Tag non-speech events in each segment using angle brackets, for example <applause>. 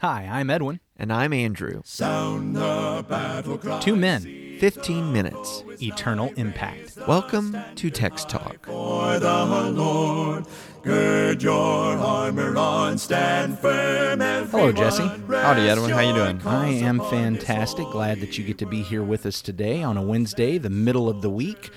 Hi, I'm Edwin. And I'm Andrew. Sound the battle cry. Two men, 15 minutes. eternal impact. Welcome to Text Talk. For the Lord, gird your armor on, stand firm. Hello, Jesse. Howdy, Edwin. How you doing? I am fantastic. Glad that you get to be here with us today on a Wednesday, the middle of the week.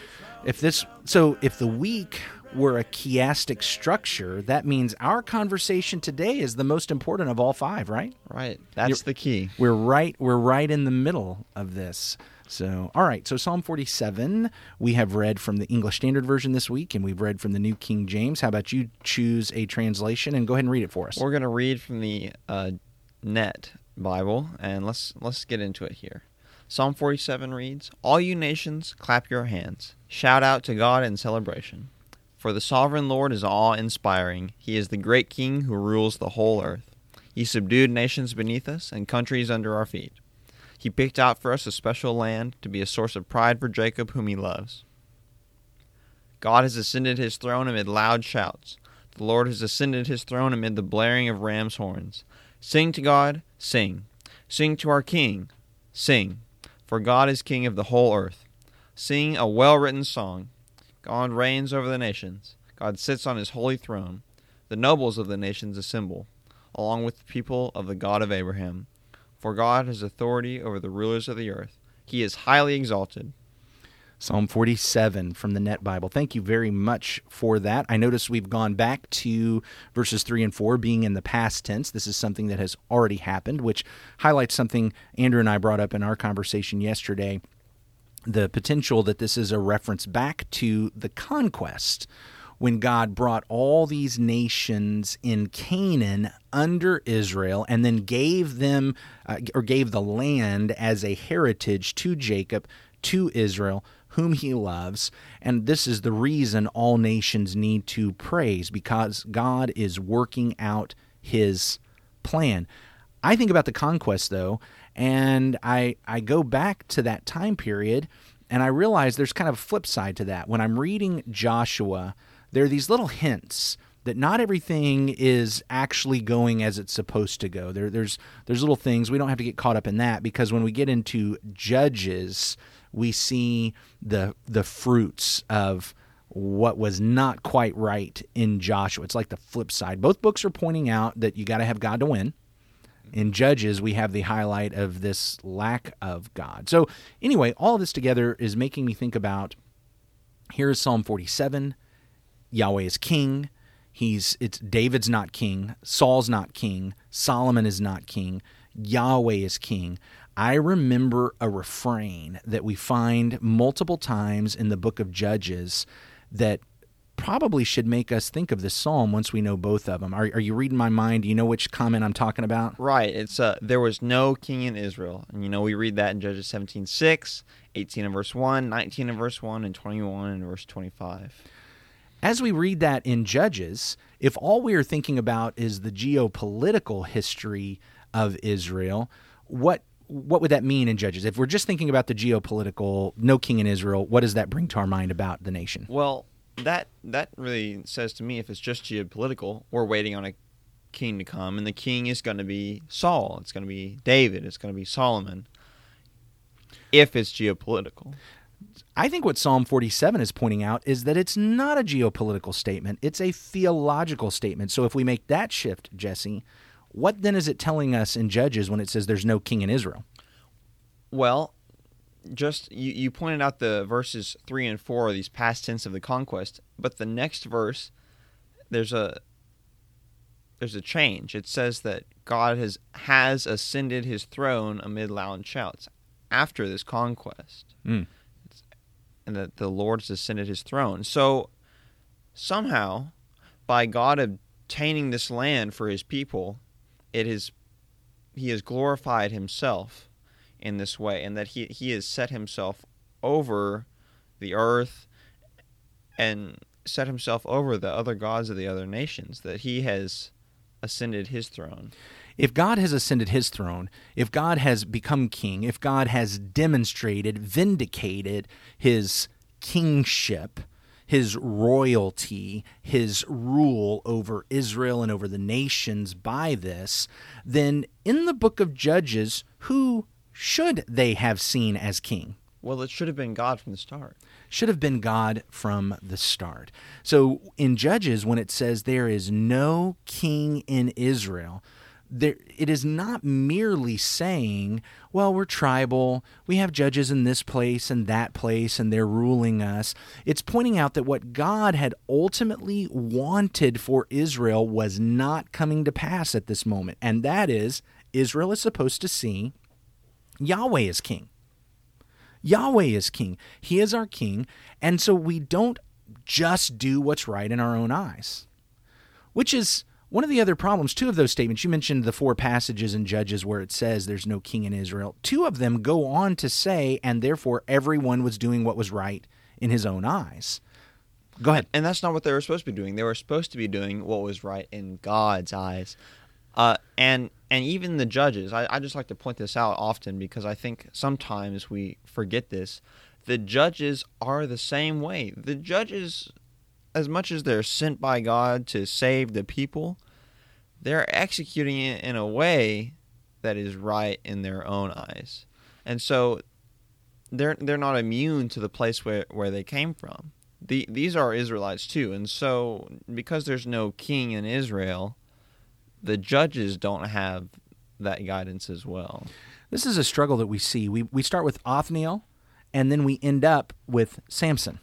If this so if the week were a chiastic structure, that means our conversation today is the most important of all five, right? Right. That's the key. We're right we're right in the middle of this. So, all right. So Psalm 47, we have read from the English Standard Version this week and we've read from the New King James. How about you choose a translation and go ahead and read it for us? We're gonna read from the uh, Net Bible, and let's let's get into it here. Psalm 47 reads, "All you nations, clap your hands, shout out to God in celebration, for the sovereign Lord is awe-inspiring. He is the great King who rules the whole earth. He subdued nations beneath us and countries under our feet. He picked out for us a special land to be a source of pride for Jacob, whom He loves." God has ascended his throne amid loud shouts. The Lord has ascended his throne amid the blaring of ram's horns. Sing to God, sing. Sing to our King, sing. For God is King of the whole earth. Sing a well written song. God reigns over the nations. God sits on his holy throne. The nobles of the nations assemble, along with the people of the God of Abraham. For God has authority over the rulers of the earth. He is highly exalted. Psalm 47 from the Net Bible. Thank you very much for that. I notice we've gone back to verses 3 and 4 being in the past tense. This is something that has already happened, which highlights something Andrew and I brought up in our conversation yesterday the potential that this is a reference back to the conquest when God brought all these nations in Canaan under Israel and then gave them uh, or gave the land as a heritage to Jacob, to Israel, whom he loves. And this is the reason all nations need to praise because God is working out his plan. I think about the conquest though, and I I go back to that time period and I realize there's kind of a flip side to that. When I'm reading Joshua, there are these little hints that not everything is actually going as it's supposed to go. There, there's there's little things we don't have to get caught up in that because when we get into Judges, we see the the fruits of what was not quite right in Joshua. It's like the flip side. Both books are pointing out that you got to have God to win. In Judges, we have the highlight of this lack of God. So, anyway, all this together is making me think about here is Psalm 47. Yahweh is king. He's it's David's not king, Saul's not king, Solomon is not king, Yahweh is king. I remember a refrain that we find multiple times in the book of Judges that probably should make us think of this psalm once we know both of them. Are, are you reading my mind? Do you know which comment I'm talking about? Right. It's uh there was no king in Israel. And you know we read that in Judges 17, 6, 18 and verse 1, 19 and verse 1, and 21 and verse 25. As we read that in Judges, if all we are thinking about is the geopolitical history of Israel, what what would that mean in Judges? If we're just thinking about the geopolitical, no king in Israel, what does that bring to our mind about the nation? Well, that that really says to me if it's just geopolitical, we're waiting on a king to come and the king is going to be Saul, it's going to be David, it's going to be Solomon. If it's geopolitical. I think what Psalm 47 is pointing out is that it's not a geopolitical statement, it's a theological statement. So if we make that shift, Jesse, what then is it telling us in Judges when it says there's no king in Israel? Well, just you, you pointed out the verses 3 and 4 these past tense of the conquest, but the next verse there's a there's a change. It says that God has has ascended his throne amid loud shouts after this conquest. Mm. And that the Lord has ascended his throne. So somehow by God obtaining this land for his people, it is he has glorified himself in this way and that he he has set himself over the earth and set himself over the other gods of the other nations that he has ascended his throne. If God has ascended his throne, if God has become king, if God has demonstrated, vindicated his kingship, his royalty, his rule over Israel and over the nations by this, then in the book of Judges, who should they have seen as king? Well, it should have been God from the start. Should have been God from the start. So in Judges, when it says there is no king in Israel, there, it is not merely saying, well, we're tribal, we have judges in this place and that place, and they're ruling us. It's pointing out that what God had ultimately wanted for Israel was not coming to pass at this moment, and that is Israel is supposed to see Yahweh is king. Yahweh is king. He is our king, and so we don't just do what's right in our own eyes, which is one of the other problems, two of those statements, you mentioned the four passages in Judges where it says there's no king in Israel. Two of them go on to say, and therefore everyone was doing what was right in his own eyes. Go ahead. And that's not what they were supposed to be doing. They were supposed to be doing what was right in God's eyes. Uh, and and even the judges, I, I just like to point this out often because I think sometimes we forget this. The judges are the same way. The judges as much as they're sent by God to save the people, they're executing it in a way that is right in their own eyes. And so they're they're not immune to the place where, where they came from. The, these are Israelites too, and so because there's no king in Israel, the judges don't have that guidance as well. This is a struggle that we see. We we start with Othniel, and then we end up with Samson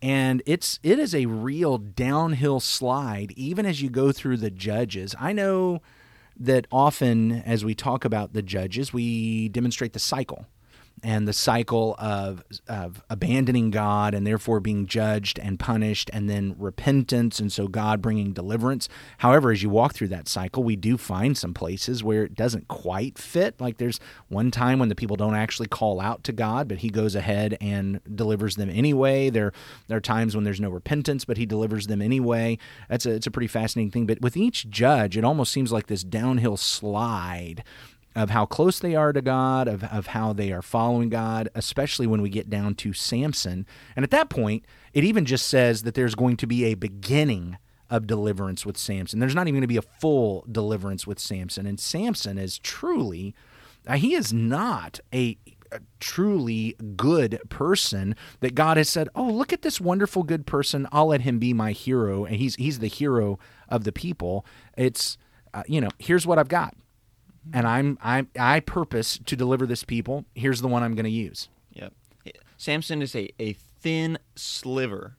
and it's it is a real downhill slide even as you go through the judges i know that often as we talk about the judges we demonstrate the cycle and the cycle of, of abandoning God and therefore being judged and punished, and then repentance, and so God bringing deliverance. However, as you walk through that cycle, we do find some places where it doesn't quite fit. Like there's one time when the people don't actually call out to God, but He goes ahead and delivers them anyway. There, there are times when there's no repentance, but He delivers them anyway. That's a, it's a pretty fascinating thing. But with each judge, it almost seems like this downhill slide of how close they are to God, of, of how they are following God, especially when we get down to Samson. And at that point, it even just says that there's going to be a beginning of deliverance with Samson. There's not even going to be a full deliverance with Samson. And Samson is truly, uh, he is not a, a truly good person that God has said, "Oh, look at this wonderful good person. I'll let him be my hero." And he's he's the hero of the people. It's uh, you know, here's what I've got and I'm I I purpose to deliver this people. Here's the one I'm going to use. Yep. Samson is a, a thin sliver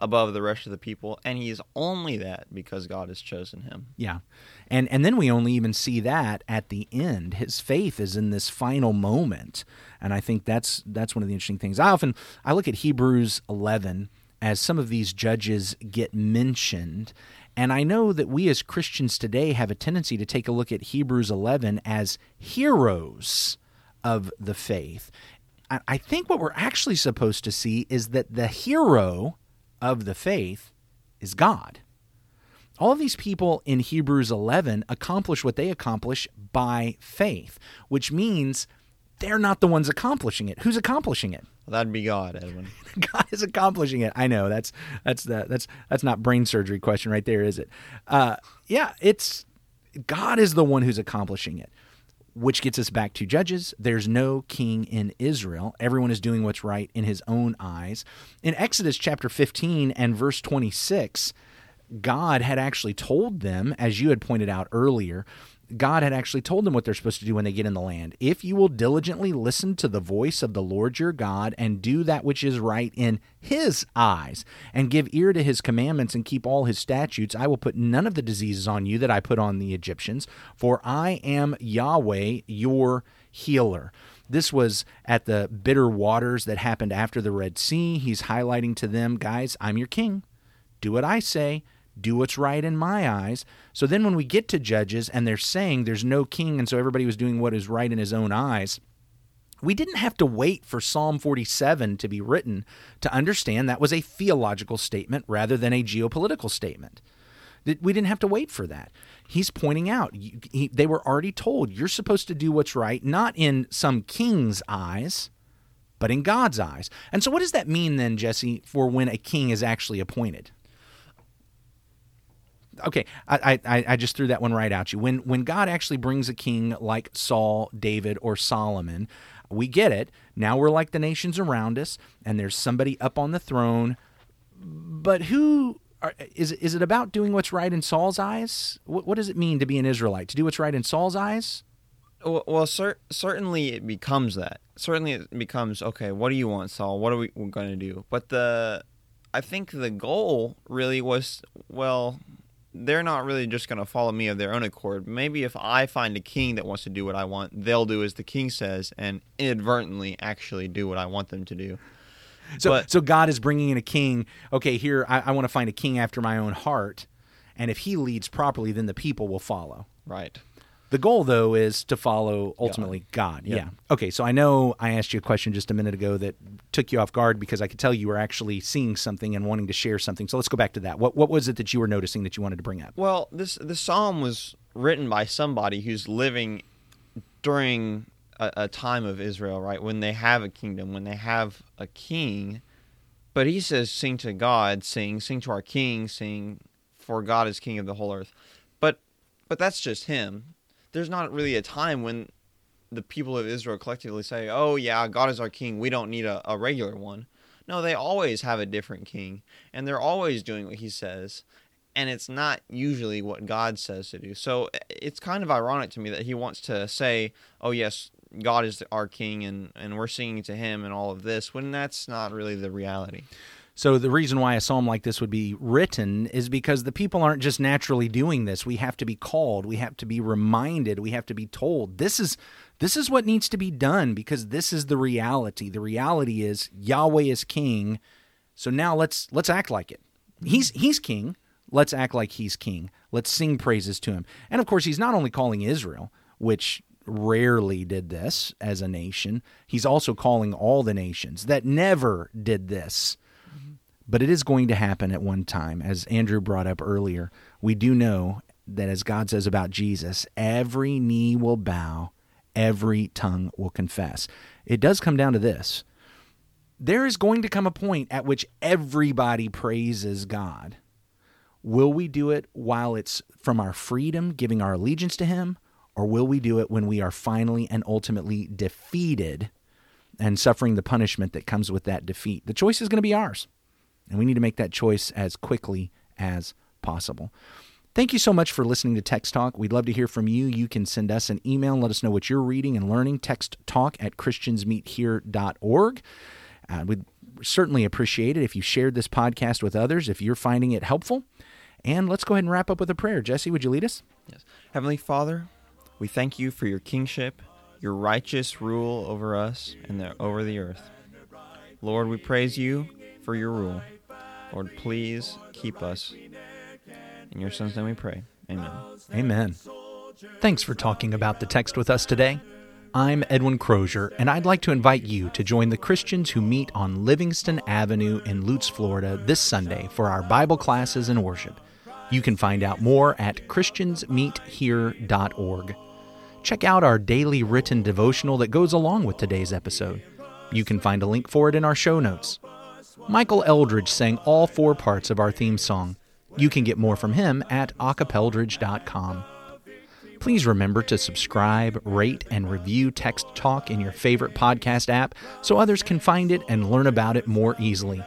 above the rest of the people, and he is only that because God has chosen him. Yeah. And and then we only even see that at the end. His faith is in this final moment. And I think that's that's one of the interesting things. I often I look at Hebrews 11 as some of these judges get mentioned and I know that we as Christians today have a tendency to take a look at Hebrews 11 as heroes of the faith. I think what we're actually supposed to see is that the hero of the faith is God. All of these people in Hebrews 11 accomplish what they accomplish by faith, which means they're not the ones accomplishing it. Who's accomplishing it? Well, that'd be God, Edwin. <laughs> God is accomplishing it. I know that's that's the, that's that's not brain surgery question right there, is it? Uh, yeah, it's God is the one who's accomplishing it. Which gets us back to Judges. There's no king in Israel. Everyone is doing what's right in his own eyes. In Exodus chapter 15 and verse 26, God had actually told them, as you had pointed out earlier, God had actually told them what they're supposed to do when they get in the land. If you will diligently listen to the voice of the Lord your God and do that which is right in his eyes and give ear to his commandments and keep all his statutes, I will put none of the diseases on you that I put on the Egyptians, for I am Yahweh your healer. This was at the bitter waters that happened after the Red Sea. He's highlighting to them, guys, I'm your king. Do what I say do what's right in my eyes. So then when we get to Judges and they're saying there's no king, and so everybody was doing what is right in his own eyes, we didn't have to wait for Psalm 47 to be written to understand that was a theological statement rather than a geopolitical statement. We didn't have to wait for that. He's pointing out he, they were already told you're supposed to do what's right, not in some king's eyes, but in God's eyes. And so, what does that mean then, Jesse, for when a king is actually appointed? Okay, I, I, I just threw that one right at you. When when God actually brings a king like Saul, David, or Solomon, we get it. Now we're like the nations around us, and there's somebody up on the throne. But who are, is is it about doing what's right in Saul's eyes? What, what does it mean to be an Israelite? To do what's right in Saul's eyes? Well, cer- certainly it becomes that. Certainly it becomes okay. What do you want, Saul? What are we going to do? But the, I think the goal really was well, they're not really just going to follow me of their own accord. Maybe if I find a king that wants to do what I want, they'll do as the king says and inadvertently actually do what I want them to do. So, But- so God is bringing in a king. Okay, here I, I want to find a king after my own heart, and if he leads properly, then the people will follow. Right. The goal, though, is to follow ultimately God. Yeah. Yeah. Okay, so I know I asked you a question just a minute ago that took you off guard because I could tell you were actually seeing something and wanting to share something. So let's go back to that. What what was it that you were noticing that you wanted to bring up? Well, this the psalm was written by somebody who's living during a, a time of Israel, right? When they have a kingdom, when they have a king. But he says, "Sing to God, sing, sing to our King, sing, for God is King of the whole earth." But, but that's just him. There's not really a time when the people of Israel collectively say, "Oh yeah, God is our King. We don't need a, a regular one." No, they always have a different king, and they're always doing what he says and it's not usually what God says to do. So it's kind of ironic to me that he wants to say, "Oh yes, God is our king and and we're singing to him and all of this," when that's not really the reality. So the reason why a psalm like this would be written is because the people aren't just naturally doing this. We have to be called, we have to be reminded, we have to be told this is this is what needs to be done because this is the reality. The reality is Yahweh is king. So now let's let's act like it. He's he's king. Let's act like he's king. Let's sing praises to him. And of course, he's not only calling Israel, which rarely did this as a nation, he's also calling all the nations that never did this. But it is going to happen at one time. As Andrew brought up earlier, we do know that as God says about Jesus, every knee will bow, every tongue will confess. It does come down to this there is going to come a point at which everybody praises God. Will we do it while it's from our freedom, giving our allegiance to Him, or will we do it when we are finally and ultimately defeated and suffering the punishment that comes with that defeat? The choice is going to be ours, and we need to make that choice as quickly as possible. Thank you so much for listening to Text Talk. We'd love to hear from you. You can send us an email and let us know what you're reading and learning. Text talk at christiansmeethere.org. Uh, we'd certainly appreciate it if you shared this podcast with others, if you're finding it helpful. And let's go ahead and wrap up with a prayer. Jesse, would you lead us? Yes. Heavenly Father, we thank you for your kingship, your righteous rule over us and the, over the earth. Lord, we praise you for your rule. Lord, please keep us. In your son's name we pray. Amen. Amen. Thanks for talking about the text with us today. I'm Edwin Crozier, and I'd like to invite you to join the Christians who meet on Livingston Avenue in Lutz, Florida this Sunday for our Bible classes and worship. You can find out more at christiansmeethere.org. Check out our daily written devotional that goes along with today's episode. You can find a link for it in our show notes. Michael Eldridge sang all four parts of our theme song. You can get more from him at acapeldridge.com. Please remember to subscribe, rate, and review Text Talk in your favorite podcast app so others can find it and learn about it more easily.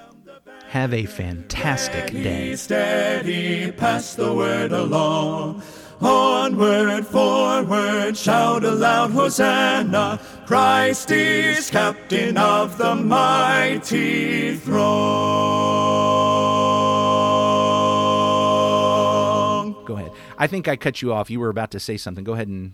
Have a fantastic day. Steady, pass the word along. Onward, forward, shout aloud, Hosanna! Christ is captain of the mighty throne. Go ahead. I think I cut you off. You were about to say something. Go ahead and